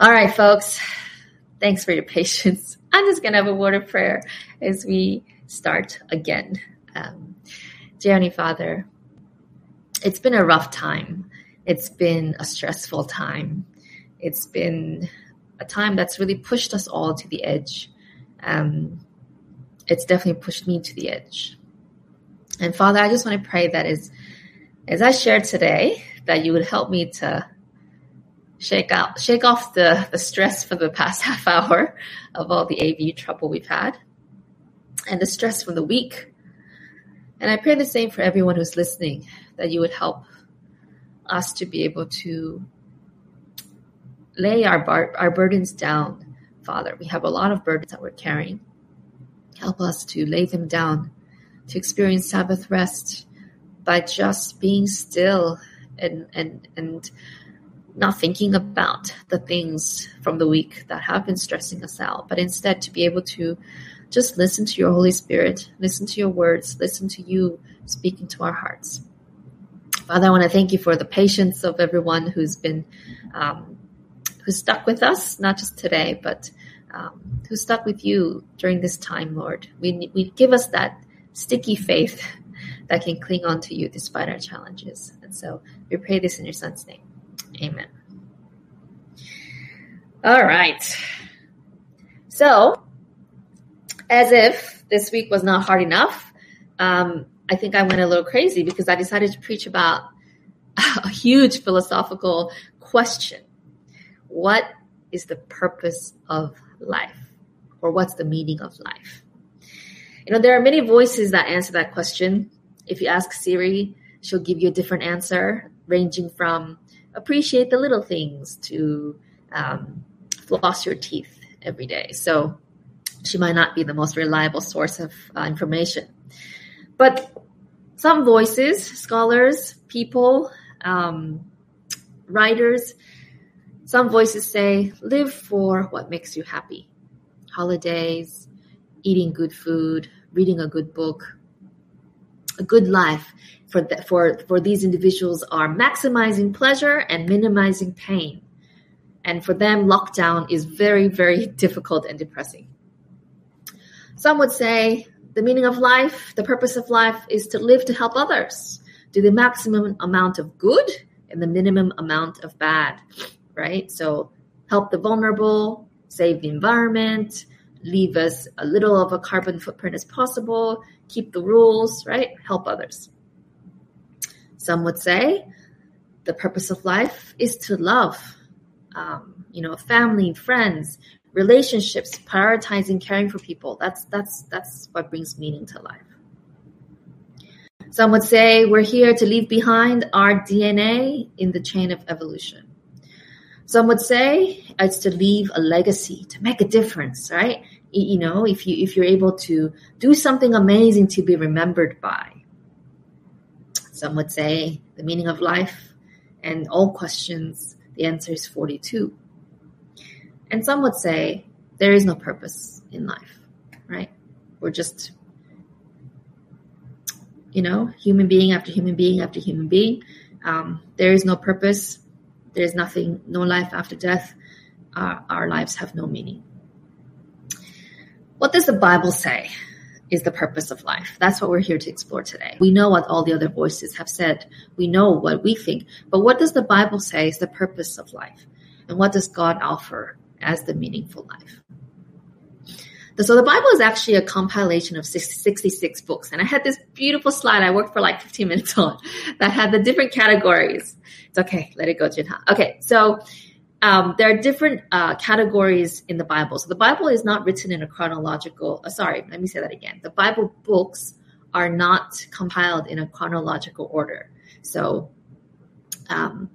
All right, folks. Thanks for your patience. I'm just going to have a word of prayer as we start again. Um, dear Father, it's been a rough time. It's been a stressful time. It's been a time that's really pushed us all to the edge. Um, it's definitely pushed me to the edge. And Father, I just want to pray that as as I share today, that you would help me to shake out, shake off the, the stress for the past half hour of all the AV trouble we've had and the stress from the week. And I pray the same for everyone who's listening, that you would help us to be able to lay our, bar- our burdens down, Father. We have a lot of burdens that we're carrying. Help us to lay them down, to experience Sabbath rest by just being still and, and, and not thinking about the things from the week that have been stressing us out, but instead to be able to just listen to your Holy Spirit, listen to your words, listen to you speaking to our hearts. Father, I want to thank you for the patience of everyone who's been um, who's stuck with us, not just today, but um, who stuck with you during this time, Lord. We, we give us that sticky faith that can cling on to you despite our challenges. And so we pray this in your son's name. Amen. All right. So, as if this week was not hard enough, um, I think I went a little crazy because I decided to preach about a huge philosophical question what is the purpose of life? Or what's the meaning of life? You know, there are many voices that answer that question. If you ask Siri, she'll give you a different answer, ranging from appreciate the little things to um, floss your teeth every day. So she might not be the most reliable source of uh, information. But some voices, scholars, people, um, writers, some voices say, live for what makes you happy. Holidays, eating good food, reading a good book. A good life for, the, for, for these individuals are maximizing pleasure and minimizing pain. And for them, lockdown is very, very difficult and depressing. Some would say the meaning of life, the purpose of life is to live to help others, do the maximum amount of good and the minimum amount of bad right? So help the vulnerable, save the environment, leave us a little of a carbon footprint as possible, keep the rules, right? Help others. Some would say the purpose of life is to love, um, you know, family, friends, relationships, prioritizing caring for people. That's that's that's what brings meaning to life. Some would say we're here to leave behind our DNA in the chain of evolution. Some would say it's to leave a legacy, to make a difference, right? You know, if you if you're able to do something amazing to be remembered by. Some would say the meaning of life and all questions, the answer is 42. And some would say there is no purpose in life, right? We're just, you know, human being after human being after human being. Um, there is no purpose there's nothing, no life after death. Our, our lives have no meaning. What does the Bible say is the purpose of life? That's what we're here to explore today. We know what all the other voices have said. We know what we think. But what does the Bible say is the purpose of life? And what does God offer as the meaningful life? So the Bible is actually a compilation of 66 books. And I had this beautiful slide I worked for like 15 minutes on that had the different categories. It's okay. Let it go, Jinha. Okay. So, um, there are different uh, categories in the Bible. So the Bible is not written in a chronological. Uh, sorry, let me say that again. The Bible books are not compiled in a chronological order. So, um,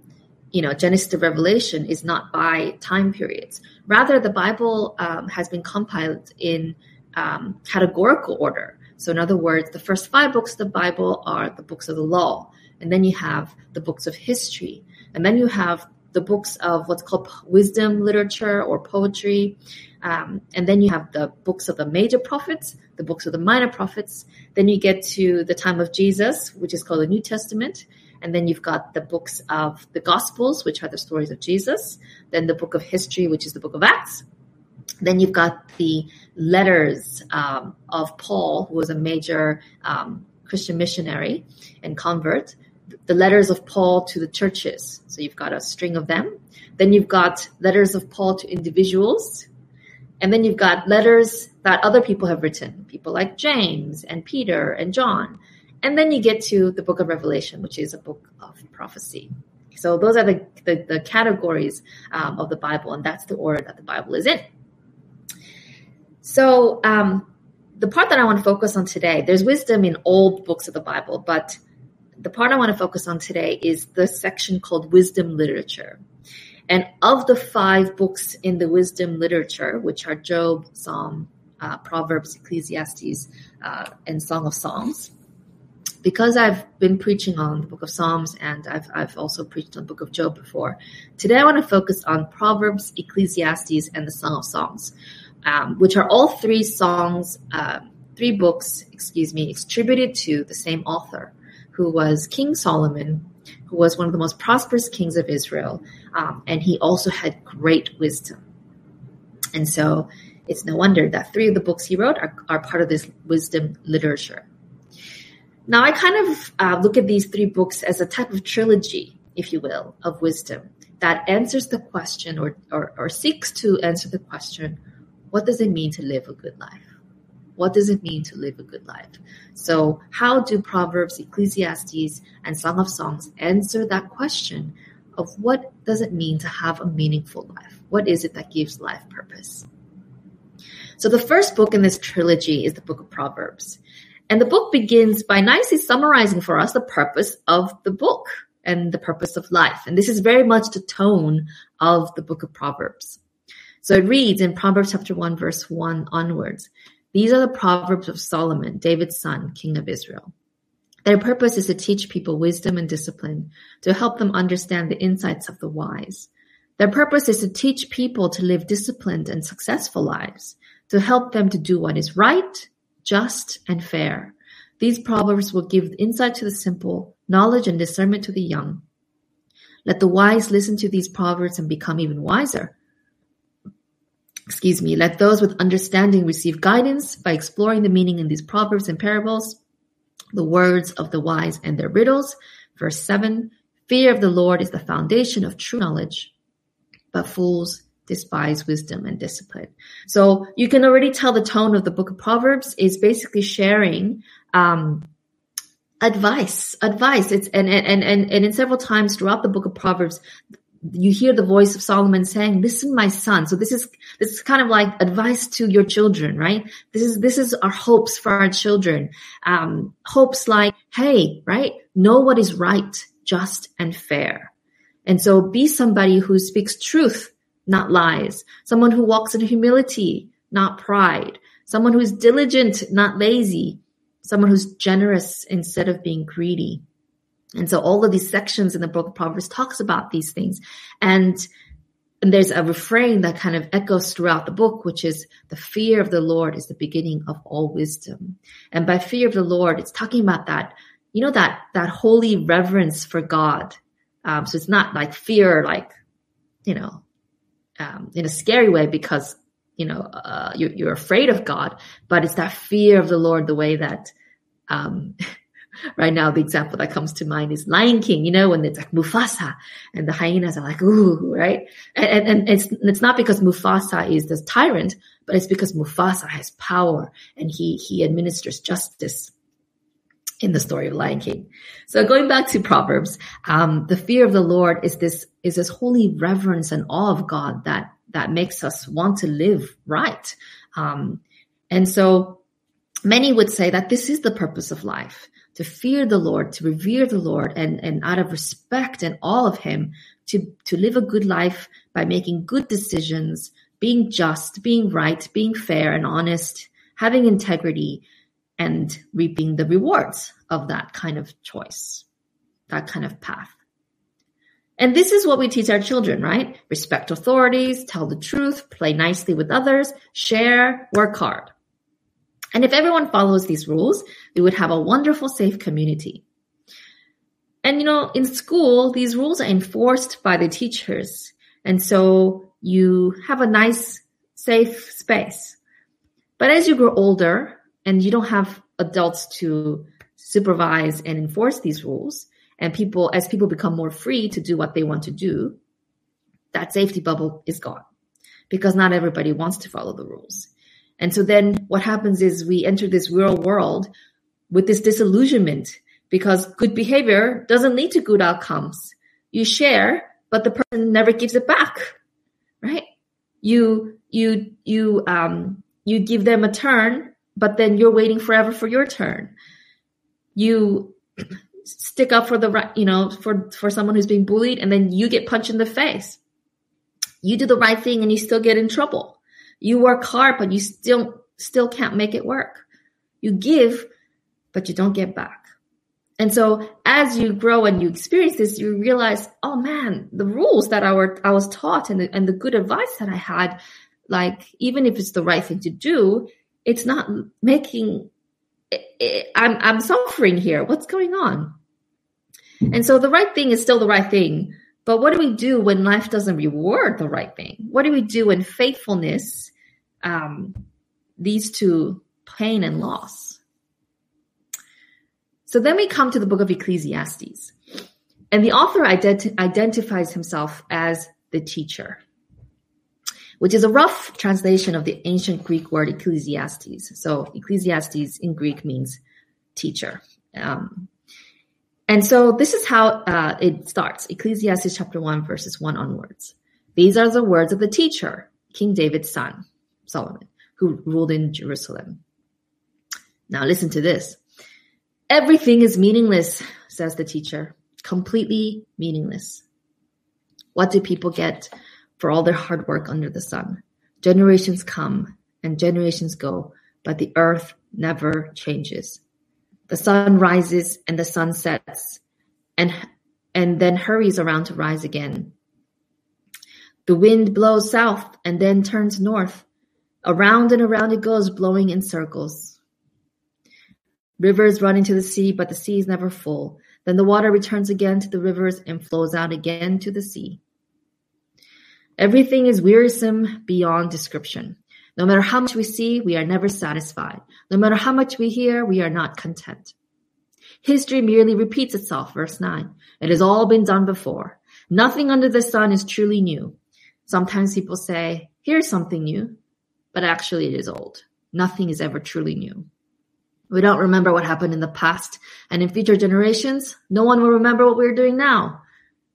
you know, Genesis to Revelation is not by time periods. Rather, the Bible um, has been compiled in um, categorical order. So, in other words, the first five books of the Bible are the books of the law, and then you have the books of history, and then you have the books of what's called wisdom literature or poetry, um, and then you have the books of the major prophets, the books of the minor prophets. Then you get to the time of Jesus, which is called the New Testament, And then you've got the books of the Gospels, which are the stories of Jesus. Then the book of history, which is the book of Acts. Then you've got the letters um, of Paul, who was a major um, Christian missionary and convert. The letters of Paul to the churches. So you've got a string of them. Then you've got letters of Paul to individuals. And then you've got letters that other people have written, people like James and Peter and John. And then you get to the book of Revelation, which is a book of prophecy. So those are the, the, the categories um, of the Bible, and that's the order that the Bible is in. So um, the part that I want to focus on today, there's wisdom in all books of the Bible, but the part I want to focus on today is the section called wisdom literature. And of the five books in the wisdom literature, which are Job, Psalm, uh, Proverbs, Ecclesiastes, uh, and Song of Songs, because I've been preaching on the book of Psalms and I've, I've also preached on the book of Job before, today I want to focus on Proverbs, Ecclesiastes, and the Song of Songs, um, which are all three songs, uh, three books, excuse me, attributed to the same author, who was King Solomon, who was one of the most prosperous kings of Israel, um, and he also had great wisdom. And so it's no wonder that three of the books he wrote are, are part of this wisdom literature. Now, I kind of uh, look at these three books as a type of trilogy, if you will, of wisdom that answers the question or, or, or seeks to answer the question what does it mean to live a good life? What does it mean to live a good life? So, how do Proverbs, Ecclesiastes, and Song of Songs answer that question of what does it mean to have a meaningful life? What is it that gives life purpose? So, the first book in this trilogy is the book of Proverbs. And the book begins by nicely summarizing for us the purpose of the book and the purpose of life. And this is very much the tone of the book of Proverbs. So it reads in Proverbs chapter 1, verse 1 onwards These are the Proverbs of Solomon, David's son, king of Israel. Their purpose is to teach people wisdom and discipline, to help them understand the insights of the wise. Their purpose is to teach people to live disciplined and successful lives, to help them to do what is right, just, and fair. These proverbs will give insight to the simple, knowledge and discernment to the young. Let the wise listen to these proverbs and become even wiser excuse me, let those with understanding receive guidance by exploring the meaning in these proverbs and parables, the words of the wise and their riddles. Verse 7 Fear of the Lord is the foundation of true knowledge, but fools despise wisdom and discipline. So you can already tell the tone of the book of Proverbs is basically sharing um, advice advice it's and, and and and in several times throughout the book of proverbs you hear the voice of Solomon saying, listen, my son. So this is, this is kind of like advice to your children, right? This is, this is our hopes for our children. Um, hopes like, hey, right? Know what is right, just and fair. And so be somebody who speaks truth, not lies. Someone who walks in humility, not pride. Someone who is diligent, not lazy. Someone who's generous instead of being greedy. And so all of these sections in the book of Proverbs talks about these things. And, and there's a refrain that kind of echoes throughout the book, which is the fear of the Lord is the beginning of all wisdom. And by fear of the Lord, it's talking about that, you know, that, that holy reverence for God. Um, so it's not like fear, like, you know, um, in a scary way because, you know, uh, you're, you're afraid of God, but it's that fear of the Lord, the way that, um, right now the example that comes to mind is Lion King, you know, when it's like Mufasa and the hyenas are like, ooh, right? And, and it's, it's not because Mufasa is the tyrant, but it's because Mufasa has power and he, he administers justice in the story of Lion King. So going back to Proverbs, um, the fear of the Lord is this, is this holy reverence and awe of God that, that makes us want to live right. Um, and so many would say that this is the purpose of life to fear the Lord, to revere the Lord, and, and out of respect and all of Him, to, to live a good life by making good decisions, being just, being right, being fair and honest, having integrity, and reaping the rewards of that kind of choice, that kind of path. And this is what we teach our children, right? Respect authorities, tell the truth, play nicely with others, share, work hard. And if everyone follows these rules, we would have a wonderful, safe community. And you know, in school, these rules are enforced by the teachers. And so you have a nice, safe space. But as you grow older and you don't have adults to supervise and enforce these rules, and people, as people become more free to do what they want to do, that safety bubble is gone because not everybody wants to follow the rules. And so then what happens is we enter this real world with this disillusionment because good behavior doesn't lead to good outcomes. You share, but the person never gives it back, right? You, you, you, um, you give them a turn, but then you're waiting forever for your turn. You stick up for the right, you know, for, for someone who's being bullied and then you get punched in the face. You do the right thing and you still get in trouble. You work hard, but you still, still can't make it work. You give, but you don't get back. And so as you grow and you experience this, you realize, oh man, the rules that I, were, I was taught and the, and the good advice that I had, like, even if it's the right thing to do, it's not making, it, it, I'm, I'm suffering here. What's going on? And so the right thing is still the right thing. But what do we do when life doesn't reward the right thing? What do we do when faithfulness um, leads to pain and loss? So then we come to the book of Ecclesiastes. And the author identi- identifies himself as the teacher, which is a rough translation of the ancient Greek word Ecclesiastes. So Ecclesiastes in Greek means teacher. Um, and so this is how uh, it starts Ecclesiastes chapter 1, verses 1 onwards. These are the words of the teacher, King David's son, Solomon, who ruled in Jerusalem. Now listen to this. Everything is meaningless, says the teacher. Completely meaningless. What do people get for all their hard work under the sun? Generations come and generations go, but the earth never changes. The sun rises and the sun sets and, and then hurries around to rise again. The wind blows south and then turns north. Around and around it goes, blowing in circles. Rivers run into the sea, but the sea is never full. Then the water returns again to the rivers and flows out again to the sea. Everything is wearisome beyond description. No matter how much we see, we are never satisfied. No matter how much we hear, we are not content. History merely repeats itself, verse 9. It has all been done before. Nothing under the sun is truly new. Sometimes people say, here's something new, but actually it is old. Nothing is ever truly new. We don't remember what happened in the past, and in future generations, no one will remember what we're doing now.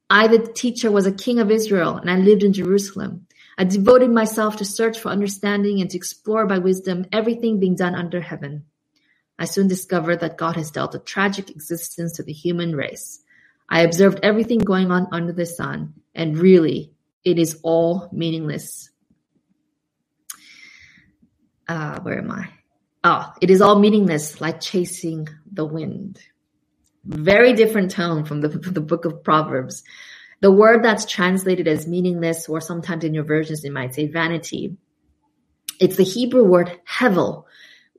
I, the teacher, was a king of Israel, and I lived in Jerusalem. I devoted myself to search for understanding and to explore by wisdom everything being done under heaven. I soon discovered that God has dealt a tragic existence to the human race. I observed everything going on under the sun, and really, it is all meaningless. Uh, where am I? Oh, it is all meaningless, like chasing the wind. Very different tone from the, the book of Proverbs. The word that's translated as meaningless, or sometimes in your versions, it might say vanity. It's the Hebrew word hevel,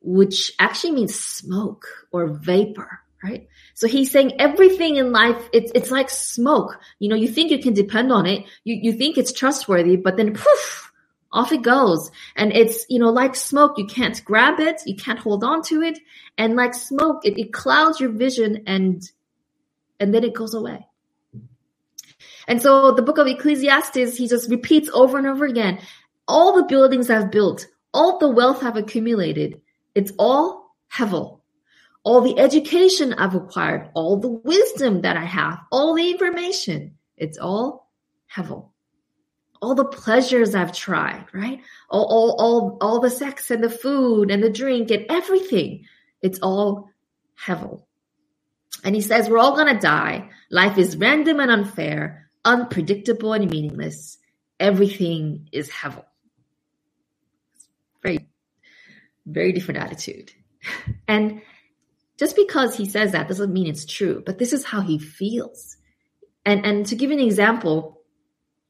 which actually means smoke or vapor, right? So he's saying everything in life, it's, it's like smoke. You know, you think you can depend on it. You, you think it's trustworthy, but then poof, off it goes. And it's, you know, like smoke, you can't grab it, you can't hold on to it. And like smoke, it, it clouds your vision and, and then it goes away. And so the book of Ecclesiastes, he just repeats over and over again. All the buildings I've built, all the wealth I've accumulated, it's all hevel. All the education I've acquired, all the wisdom that I have, all the information, it's all hevel. All the pleasures I've tried, right? All, all, all, all the sex and the food and the drink and everything. It's all hevel. And he says, we're all going to die. Life is random and unfair, unpredictable and meaningless. Everything is hevel. Very very different attitude. And just because he says that doesn't mean it's true, but this is how he feels. And and to give an example,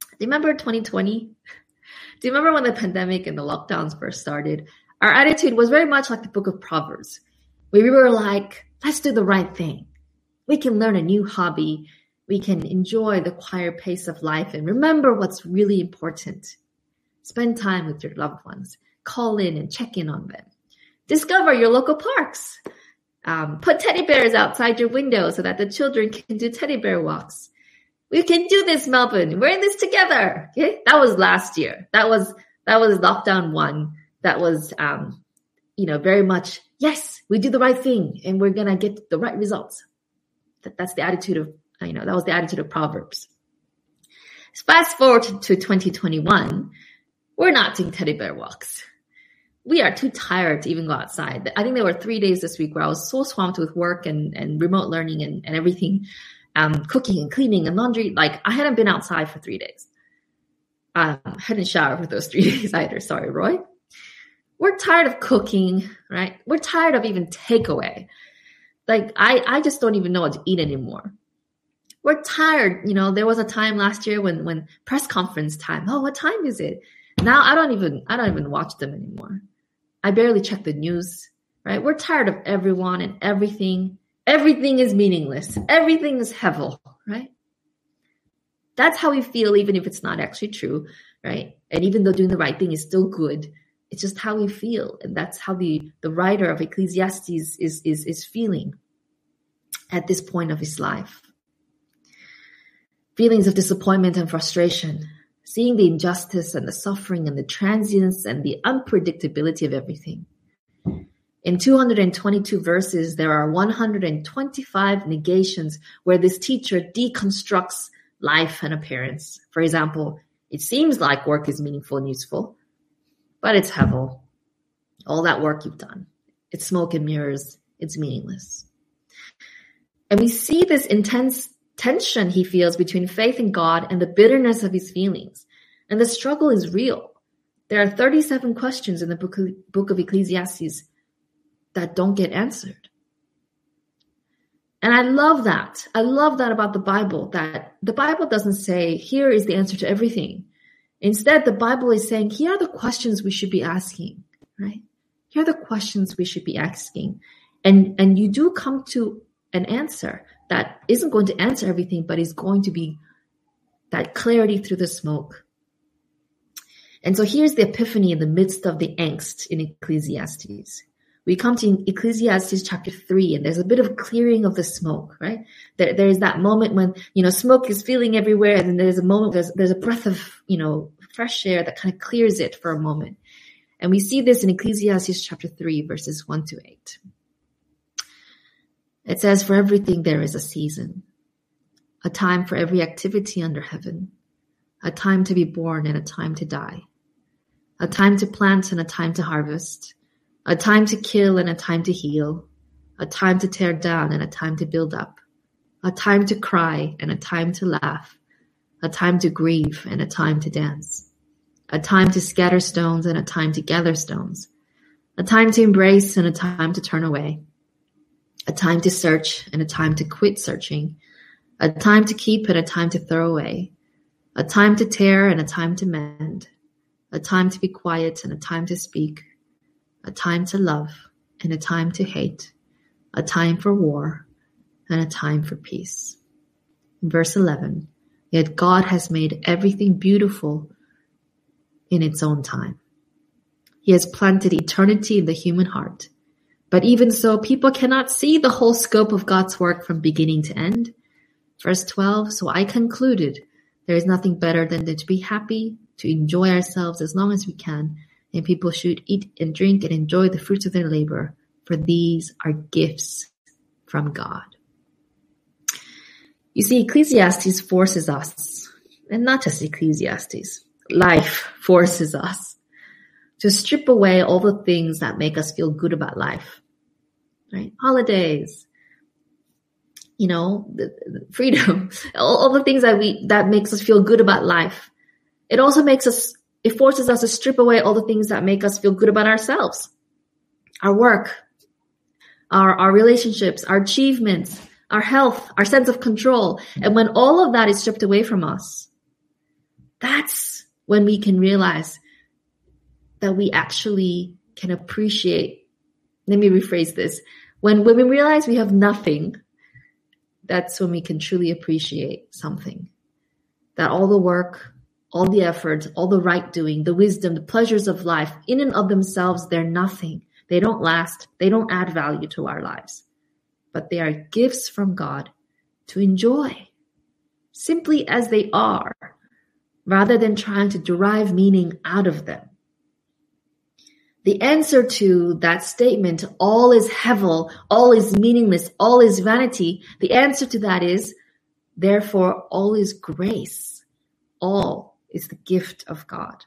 do you remember 2020? Do you remember when the pandemic and the lockdowns first started? Our attitude was very much like the book of Proverbs, we were like, let's do the right thing. We can learn a new hobby. We can enjoy the quiet pace of life and remember what's really important. Spend time with your loved ones. Call in and check in on them. Discover your local parks. Um, put teddy bears outside your window so that the children can do teddy bear walks. We can do this, Melbourne. We're in this together. Okay, that was last year. That was that was lockdown one. That was um, you know very much yes, we do the right thing and we're gonna get the right results. That, that's the attitude of you know that was the attitude of Proverbs. Fast forward to 2021, we're not doing teddy bear walks we are too tired to even go outside. I think there were three days this week where I was so swamped with work and, and remote learning and, and everything, um, cooking and cleaning and laundry. Like I hadn't been outside for three days. Um, hadn't showered for those three days either. Sorry, Roy. We're tired of cooking, right? We're tired of even takeaway. Like I, I just don't even know what to eat anymore. We're tired. You know, there was a time last year when, when press conference time. Oh, what time is it? Now I don't even, I don't even watch them anymore. I barely check the news, right? We're tired of everyone and everything. Everything is meaningless. Everything is hevel, right? That's how we feel, even if it's not actually true, right? And even though doing the right thing is still good, it's just how we feel. And that's how the, the writer of Ecclesiastes is, is, is feeling at this point of his life. Feelings of disappointment and frustration, seeing the injustice and the suffering and the transience and the unpredictability of everything. In 222 verses, there are 125 negations where this teacher deconstructs life and appearance. For example, it seems like work is meaningful and useful, but it's hevel. All that work you've done. It's smoke and mirrors. It's meaningless. And we see this intense tension he feels between faith in God and the bitterness of his feelings. And the struggle is real. There are 37 questions in the book, of Ecclesiastes that don't get answered. And I love that. I love that about the Bible, that the Bible doesn't say, here is the answer to everything. Instead, the Bible is saying, here are the questions we should be asking, right? Here are the questions we should be asking. And, and you do come to an answer that isn't going to answer everything, but is going to be that clarity through the smoke. And so here's the epiphany in the midst of the angst in Ecclesiastes. We come to Ecclesiastes chapter three, and there's a bit of clearing of the smoke, right? There, there's that moment when, you know, smoke is filling everywhere, and then there's a moment, there's, there's a breath of, you know, fresh air that kind of clears it for a moment. And we see this in Ecclesiastes chapter three, verses one to eight. It says, For everything there is a season, a time for every activity under heaven, a time to be born and a time to die, a time to plant and a time to harvest, a time to kill and a time to heal, a time to tear down and a time to build up, a time to cry and a time to laugh, a time to grieve and a time to dance, a time to scatter stones and a time to gather stones, a time to embrace and a time to turn away a time to search and a time to quit searching, a time to keep and a time to throw away, a time to tear and a time to mend, a time to be quiet and a time to speak, a time to love and a time to hate, a time for war and a time for peace. Verse 11, yet God has made everything beautiful in its own time. He has planted eternity in the human heart but even so, people cannot see the whole scope of God's work from beginning to end. Verse 12, so I concluded there is nothing better than to be happy, to enjoy ourselves as long as we can, and people should eat and drink and enjoy the fruits of their labor, for these are gifts from God. You see, Ecclesiastes forces us, and not just Ecclesiastes, life forces us to strip away all the things that make us feel good about life right? Holidays, you know, freedom, all, all the things that we, that makes us feel good about life. It also makes us, it forces us to strip away all the things that make us feel good about ourselves, our work, our, our relationships, our achievements, our health, our sense of control. And when all of that is stripped away from us, that's when we can realize that we actually can appreciate let me rephrase this. When, when we realize we have nothing, that's when we can truly appreciate something. That all the work, all the effort, all the right doing, the wisdom, the pleasures of life, in and of themselves, they're nothing. They don't last. They don't add value to our lives. But they are gifts from God to enjoy simply as they are, rather than trying to derive meaning out of them. The answer to that statement, all is hevel, all is meaningless, all is vanity, the answer to that is, therefore, all is grace. All is the gift of God.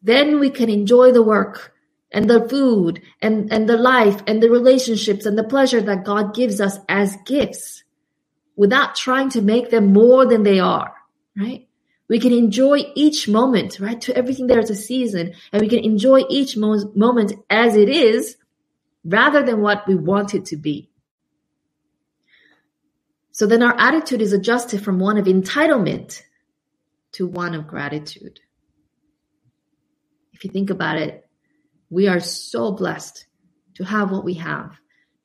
Then we can enjoy the work and the food and, and the life and the relationships and the pleasure that God gives us as gifts without trying to make them more than they are, right? We can enjoy each moment, right? To everything there's a season and we can enjoy each mo- moment as it is rather than what we want it to be. So then our attitude is adjusted from one of entitlement to one of gratitude. If you think about it, we are so blessed to have what we have.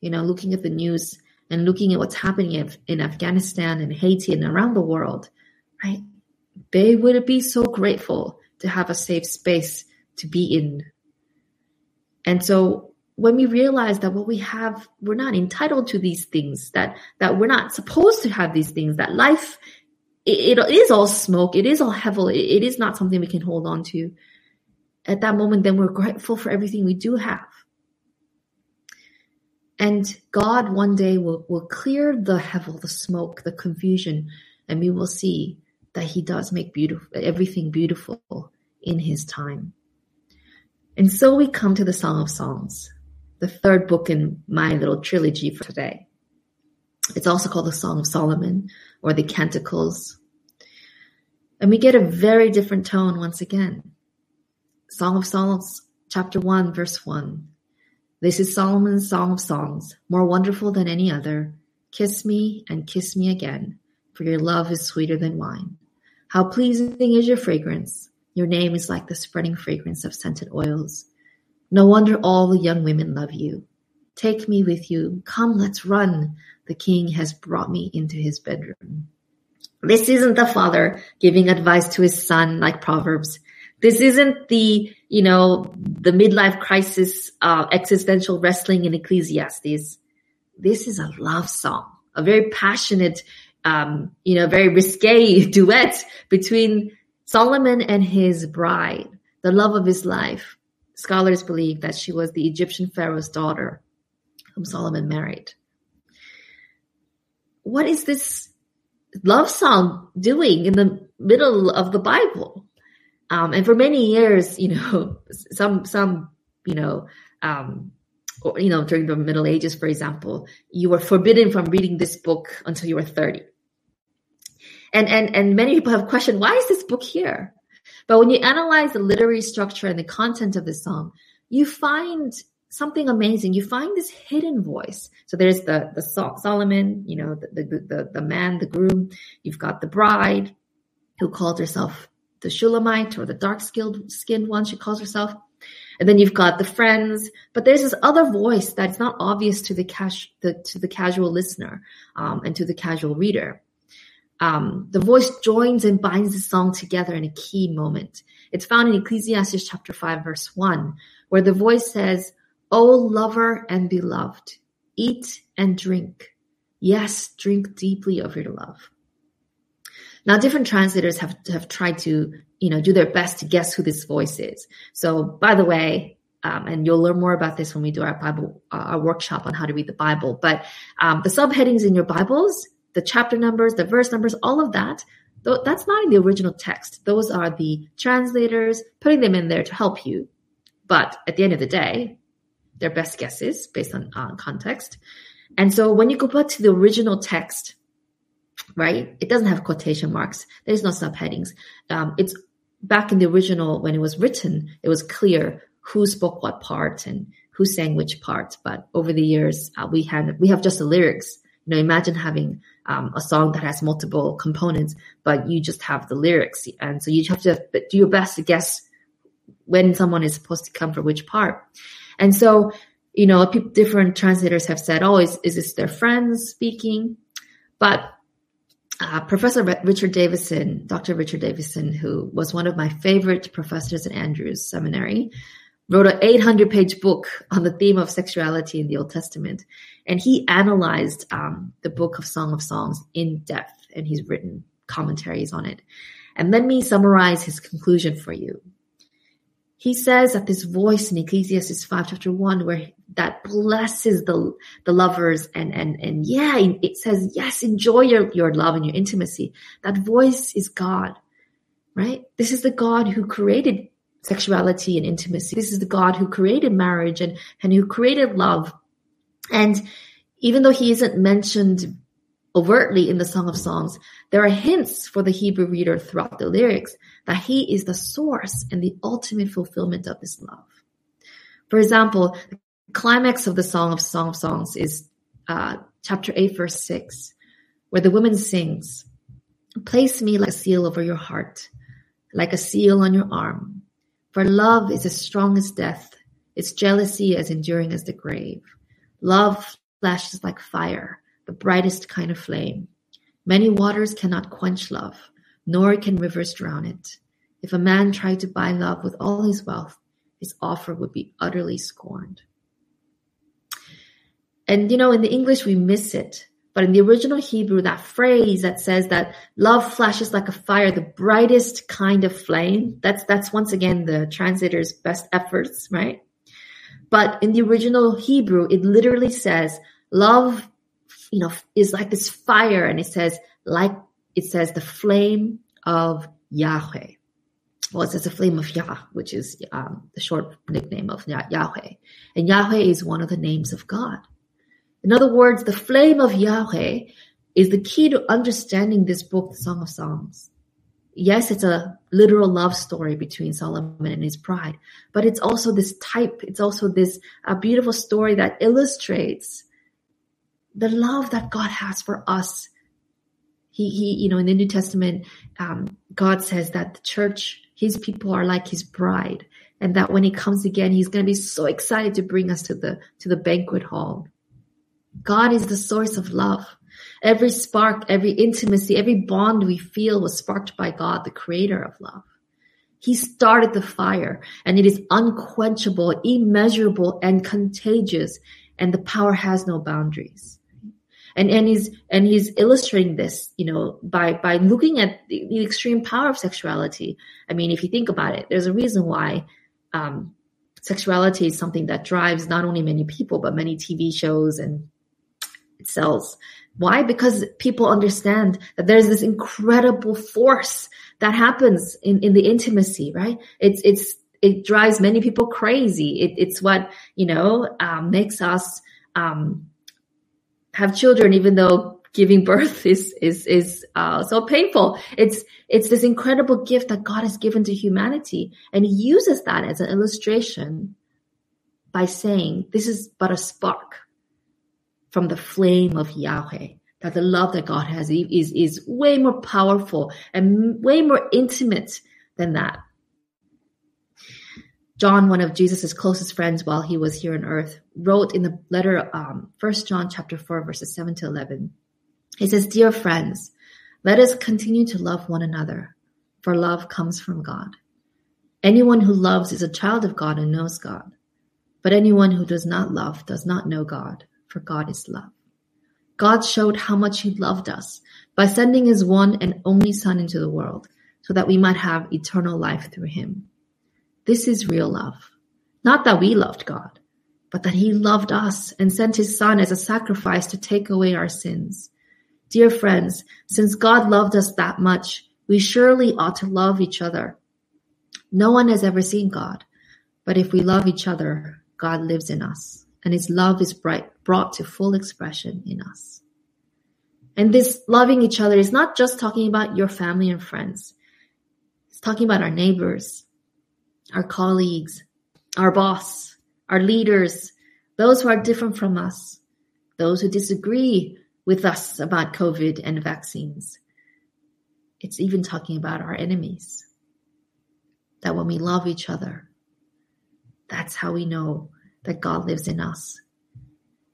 You know, looking at the news and looking at what's happening in Afghanistan and Haiti and around the world, right? They would be so grateful to have a safe space to be in. And so when we realize that what we have, we're not entitled to these things, that, that we're not supposed to have these things, that life, it, it is all smoke. It is all hevel. It, it is not something we can hold on to. At that moment, then we're grateful for everything we do have. And God one day will, will clear the hevel, the smoke, the confusion, and we will see that he does make beautiful everything beautiful in his time. And so we come to the Song of Songs, the third book in my little trilogy for today. It's also called the Song of Solomon or the Canticles. And we get a very different tone once again. Song of Songs, chapter 1, verse 1. This is Solomon's Song of Songs, more wonderful than any other. Kiss me and kiss me again, for your love is sweeter than wine. How pleasing is your fragrance. Your name is like the spreading fragrance of scented oils. No wonder all the young women love you. Take me with you. Come, let's run. The king has brought me into his bedroom. This isn't the father giving advice to his son like Proverbs. This isn't the, you know, the midlife crisis, uh, existential wrestling in Ecclesiastes. This is a love song, a very passionate, um, you know, very risque duet between Solomon and his bride, the love of his life. Scholars believe that she was the Egyptian pharaoh's daughter whom Solomon married. What is this love song doing in the middle of the Bible? Um, and for many years, you know, some, some, you know, um, or, you know, during the Middle Ages, for example, you were forbidden from reading this book until you were 30. And, and, and many people have questioned, why is this book here? But when you analyze the literary structure and the content of the song, you find something amazing. You find this hidden voice. So there's the, the Solomon, you know, the, the, the, the man, the groom. You've got the bride who calls herself the Shulamite or the dark skinned skinned one, she calls herself. And then you've got the friends, but there's this other voice that's not obvious to the cash, the, to the casual listener, um, and to the casual reader um, the voice joins and binds the song together in a key moment. It's found in Ecclesiastes chapter 5, verse 1, where the voice says, O lover and beloved, eat and drink. Yes, drink deeply of your love. Now, different translators have, have tried to, you know, do their best to guess who this voice is. So, by the way, um, and you'll learn more about this when we do our Bible, uh, our workshop on how to read the Bible. But um, the subheadings in your Bibles the chapter numbers, the verse numbers, all of that, Though that's not in the original text. Those are the translators putting them in there to help you. But at the end of the day, they're best guesses based on uh, context. And so when you go back to the original text, right, it doesn't have quotation marks. There's no subheadings. Um, it's back in the original when it was written, it was clear who spoke what part and who sang which part. But over the years, uh, we had we have just the lyrics. You know, imagine having um, a song that has multiple components, but you just have the lyrics. And so you have to do your best to guess when someone is supposed to come for which part. And so you know, different translators have said, oh, is, is this their friends speaking? But uh, Professor Richard Davidson, Dr. Richard Davidson, who was one of my favorite professors at Andrews Seminary, wrote an 800 page book on the theme of sexuality in the Old Testament. And he analyzed um, the book of Song of Songs in depth, and he's written commentaries on it. And let me summarize his conclusion for you. He says that this voice in Ecclesiastes 5 chapter 1 where that blesses the, the lovers and, and, and yeah, it says, yes, enjoy your, your love and your intimacy. That voice is God, right? This is the God who created sexuality and intimacy. This is the God who created marriage and, and who created love. And even though he isn't mentioned overtly in the Song of Songs, there are hints for the Hebrew reader throughout the lyrics that he is the source and the ultimate fulfillment of this love. For example, the climax of the Song of Song of Songs is uh, chapter 8, verse 6, where the woman sings, Place me like a seal over your heart, like a seal on your arm. For love is as strong as death, its jealousy as enduring as the grave. Love flashes like fire, the brightest kind of flame. Many waters cannot quench love, nor can rivers drown it. If a man tried to buy love with all his wealth, his offer would be utterly scorned. And you know, in the English, we miss it. But in the original Hebrew, that phrase that says that love flashes like a fire, the brightest kind of flame, that's, that's once again the translator's best efforts, right? But in the original Hebrew, it literally says love, you know, is like this fire and it says like, it says the flame of Yahweh. Well, it says the flame of Yah, which is um, the short nickname of Yahweh. And Yahweh is one of the names of God. In other words, the flame of Yahweh is the key to understanding this book, the Song of Songs. Yes, it's a literal love story between Solomon and his bride, but it's also this type, it's also this uh, beautiful story that illustrates the love that God has for us. He, he, you know, in the New Testament, um, God says that the church, his people are like his bride, and that when he comes again, he's going to be so excited to bring us to the, to the banquet hall. God is the source of love. Every spark, every intimacy, every bond we feel was sparked by God, the creator of love. He started the fire and it is unquenchable, immeasurable, and contagious, and the power has no boundaries. And, and he's, and he's illustrating this, you know, by, by looking at the, the extreme power of sexuality. I mean, if you think about it, there's a reason why, um, sexuality is something that drives not only many people, but many TV shows and it sells. Why? Because people understand that there's this incredible force that happens in, in the intimacy, right? It's, it's, it drives many people crazy. It, it's what, you know, um, makes us, um, have children, even though giving birth is, is, is, uh, so painful. It's, it's this incredible gift that God has given to humanity. And he uses that as an illustration by saying, this is but a spark from the flame of Yahweh. That the love that God has is, is way more powerful and way more intimate than that. John, one of Jesus' closest friends while he was here on earth, wrote in the letter, um, 1 John chapter 4, verses 7 to 11. He says, Dear friends, let us continue to love one another, for love comes from God. Anyone who loves is a child of God and knows God. But anyone who does not love does not know God, for God is love. God showed how much he loved us by sending his one and only son into the world so that we might have eternal life through him. This is real love. Not that we loved God, but that he loved us and sent his son as a sacrifice to take away our sins. Dear friends, since God loved us that much, we surely ought to love each other. No one has ever seen God, but if we love each other, God lives in us and his love is bright, brought to full expression in us. And this loving each other is not just talking about your family and friends. It's talking about our neighbors, our colleagues, our boss, our leaders, those who are different from us, those who disagree with us about COVID and vaccines. It's even talking about our enemies. That when we love each other, that's how we know that God lives in us.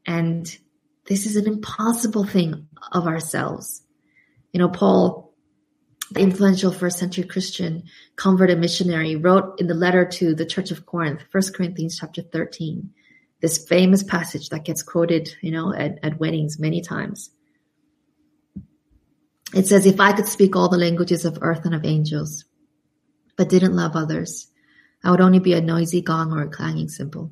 And this is an impossible thing of ourselves. You know, Paul, the influential first century Christian converted missionary, wrote in the letter to the church of Corinth, 1 Corinthians chapter 13, this famous passage that gets quoted, you know, at, at weddings many times. It says, if I could speak all the languages of earth and of angels, but didn't love others, I would only be a noisy gong or a clanging cymbal.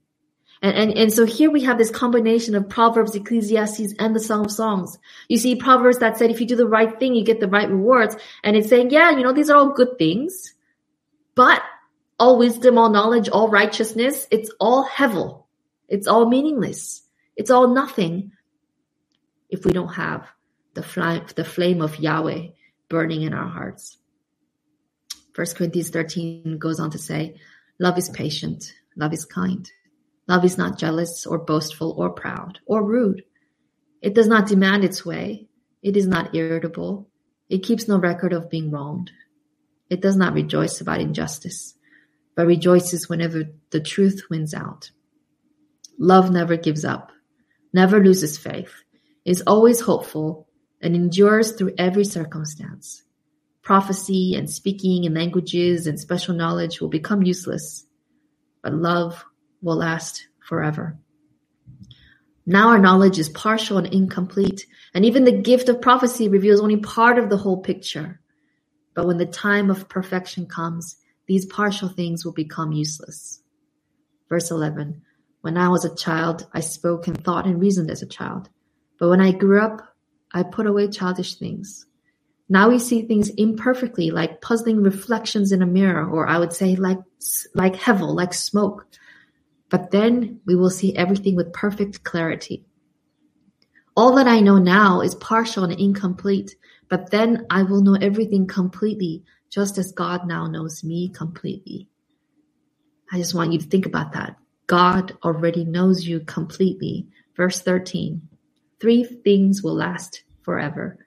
And, and, and so here we have this combination of Proverbs, Ecclesiastes, and the Song of Songs. You see Proverbs that said if you do the right thing, you get the right rewards. And it's saying, yeah, you know, these are all good things, but all wisdom, all knowledge, all righteousness, it's all hevel. It's all meaningless. It's all nothing if we don't have the flame, the flame of Yahweh burning in our hearts. First Corinthians 13 goes on to say, love is patient, love is kind. Love is not jealous or boastful or proud or rude. It does not demand its way. It is not irritable. It keeps no record of being wronged. It does not rejoice about injustice, but rejoices whenever the truth wins out. Love never gives up, never loses faith, is always hopeful, and endures through every circumstance. Prophecy and speaking in languages and special knowledge will become useless, but love will last forever. Now our knowledge is partial and incomplete, and even the gift of prophecy reveals only part of the whole picture. But when the time of perfection comes, these partial things will become useless. Verse 11 When I was a child, I spoke and thought and reasoned as a child. But when I grew up, I put away childish things. Now we see things imperfectly, like puzzling reflections in a mirror, or I would say like, like hevel, like smoke. But then we will see everything with perfect clarity. All that I know now is partial and incomplete, but then I will know everything completely, just as God now knows me completely. I just want you to think about that. God already knows you completely. Verse 13. Three things will last forever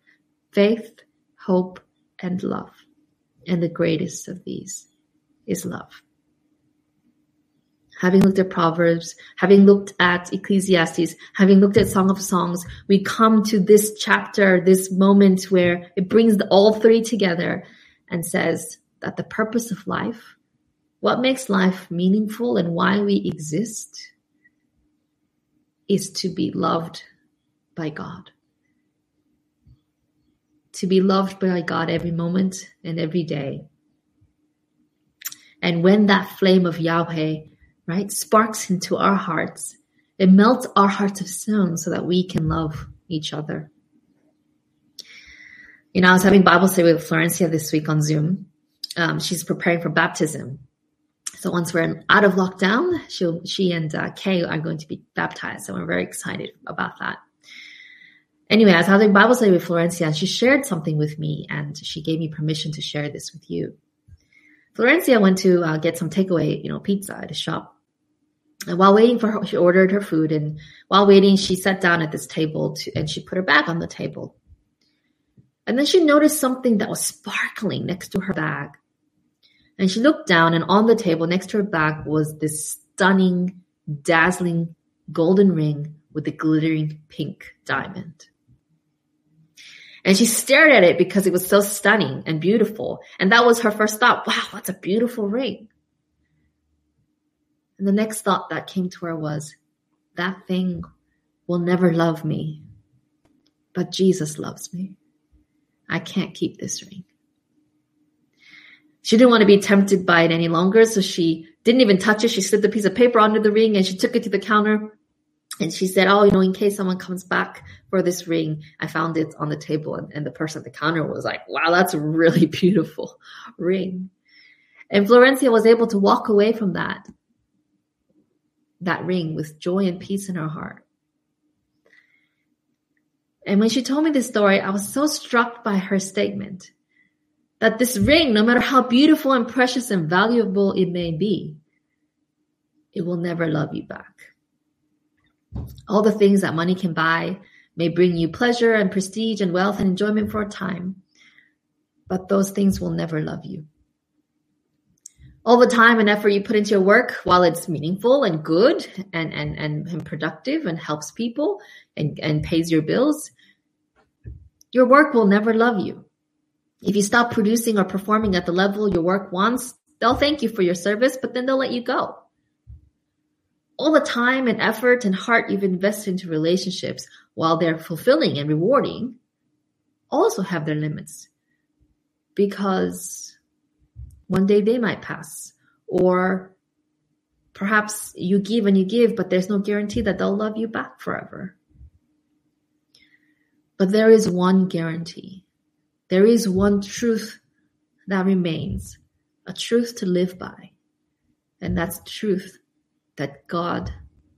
faith, hope, and love. And the greatest of these is love. Having looked at Proverbs, having looked at Ecclesiastes, having looked at Song of Songs, we come to this chapter, this moment where it brings all three together and says that the purpose of life, what makes life meaningful and why we exist, is to be loved by God. To be loved by God every moment and every day. And when that flame of Yahweh, right, sparks into our hearts, it melts our hearts of stone so that we can love each other. You know, I was having Bible study with Florencia this week on Zoom. Um, she's preparing for baptism. So once we're out of lockdown, she she and uh, Kay are going to be baptized. So we're very excited about that anyway, I was having Bible study with Florencia and she shared something with me and she gave me permission to share this with you. Florencia went to uh, get some takeaway, you know, pizza at a shop. And while waiting for her, she ordered her food. And while waiting, she sat down at this table to, and she put her bag on the table. And then she noticed something that was sparkling next to her bag. And she looked down and on the table next to her bag was this stunning, dazzling golden ring with a glittering pink diamond. And she stared at it because it was so stunning and beautiful. And that was her first thought. Wow, that's a beautiful ring. And the next thought that came to her was, that thing will never love me, but Jesus loves me. I can't keep this ring. She didn't want to be tempted by it any longer, so she didn't even touch it. She slipped a piece of paper under the ring and she took it to the counter and she said, "Oh, you know, in case someone comes back for this ring, I found it on the table." And, and the person at the counter was like, "Wow, that's a really beautiful ring." And Florencia was able to walk away from that that ring with joy and peace in her heart. And when she told me this story, I was so struck by her statement that this ring, no matter how beautiful and precious and valuable it may be, it will never love you back. All the things that money can buy may bring you pleasure and prestige and wealth and enjoyment for a time, but those things will never love you. All the time and effort you put into your work, while it's meaningful and good and, and, and, and productive and helps people and, and pays your bills, your work will never love you. If you stop producing or performing at the level your work wants, they'll thank you for your service, but then they'll let you go all the time and effort and heart you've invested into relationships while they're fulfilling and rewarding also have their limits because one day they might pass or perhaps you give and you give but there's no guarantee that they'll love you back forever but there is one guarantee there is one truth that remains a truth to live by and that's truth that God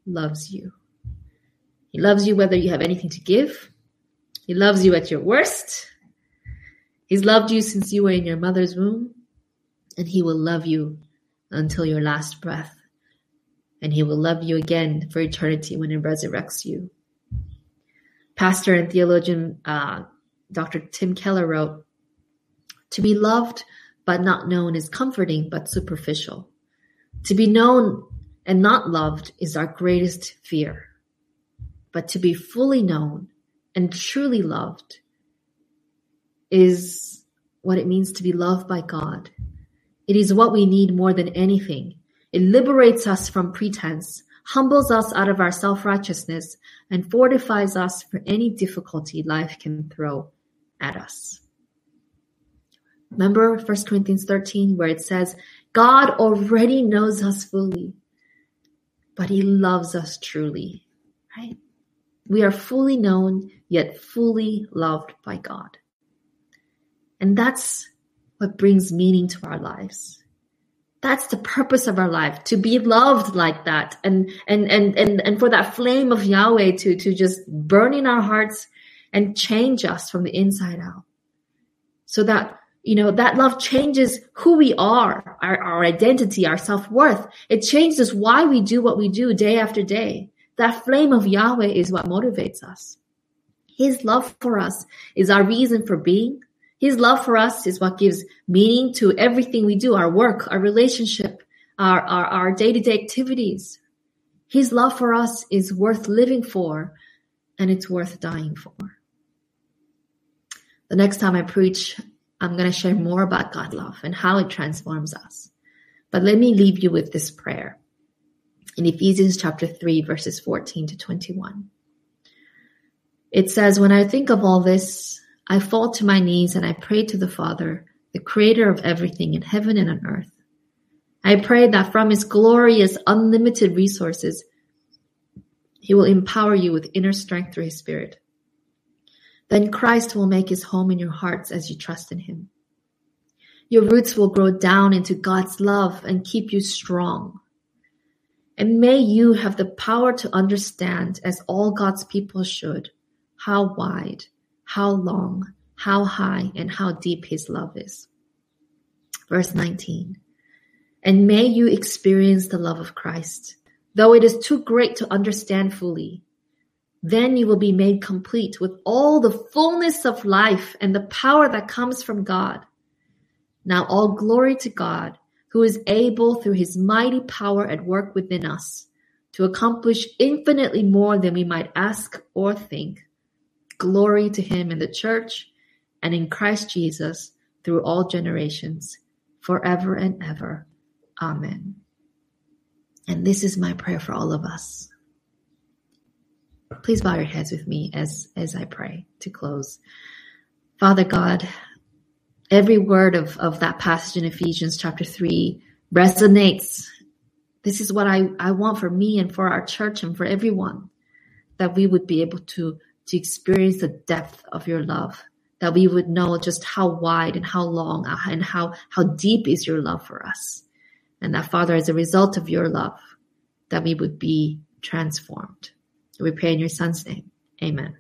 loves you. He loves you whether you have anything to give. He loves you at your worst. He's loved you since you were in your mother's womb, and He will love you until your last breath. And He will love you again for eternity when He resurrects you. Pastor and theologian uh, Dr. Tim Keller wrote, To be loved but not known is comforting but superficial. To be known and not loved is our greatest fear. But to be fully known and truly loved is what it means to be loved by God. It is what we need more than anything. It liberates us from pretense, humbles us out of our self-righteousness, and fortifies us for any difficulty life can throw at us. Remember 1 Corinthians 13 where it says, God already knows us fully but he loves us truly, right? We are fully known, yet fully loved by God. And that's what brings meaning to our lives. That's the purpose of our life, to be loved like that and, and, and, and, and for that flame of Yahweh to, to just burn in our hearts and change us from the inside out. So that you know, that love changes who we are, our, our identity, our self-worth. It changes why we do what we do day after day. That flame of Yahweh is what motivates us. His love for us is our reason for being. His love for us is what gives meaning to everything we do, our work, our relationship, our, our, our day-to-day activities. His love for us is worth living for and it's worth dying for. The next time I preach, I'm going to share more about God love and how it transforms us. But let me leave you with this prayer in Ephesians chapter 3, verses 14 to 21. It says, When I think of all this, I fall to my knees and I pray to the Father, the creator of everything in heaven and on earth. I pray that from his glorious, unlimited resources, he will empower you with inner strength through his spirit then Christ will make his home in your hearts as you trust in him. Your roots will grow down into God's love and keep you strong. And may you have the power to understand, as all God's people should, how wide, how long, how high, and how deep his love is. Verse 19. And may you experience the love of Christ, though it is too great to understand fully then you will be made complete with all the fullness of life and the power that comes from God. Now all glory to God, who is able through his mighty power at work within us to accomplish infinitely more than we might ask or think. Glory to him in the church and in Christ Jesus through all generations, forever and ever. Amen. And this is my prayer for all of us. Please bow your heads with me as, as I pray to close. Father God, every word of, of that passage in Ephesians chapter 3 resonates. This is what I, I want for me and for our church and for everyone that we would be able to, to experience the depth of your love, that we would know just how wide and how long uh, and how, how deep is your love for us. And that Father, as a result of your love, that we would be transformed. We pray in your son's name. Amen.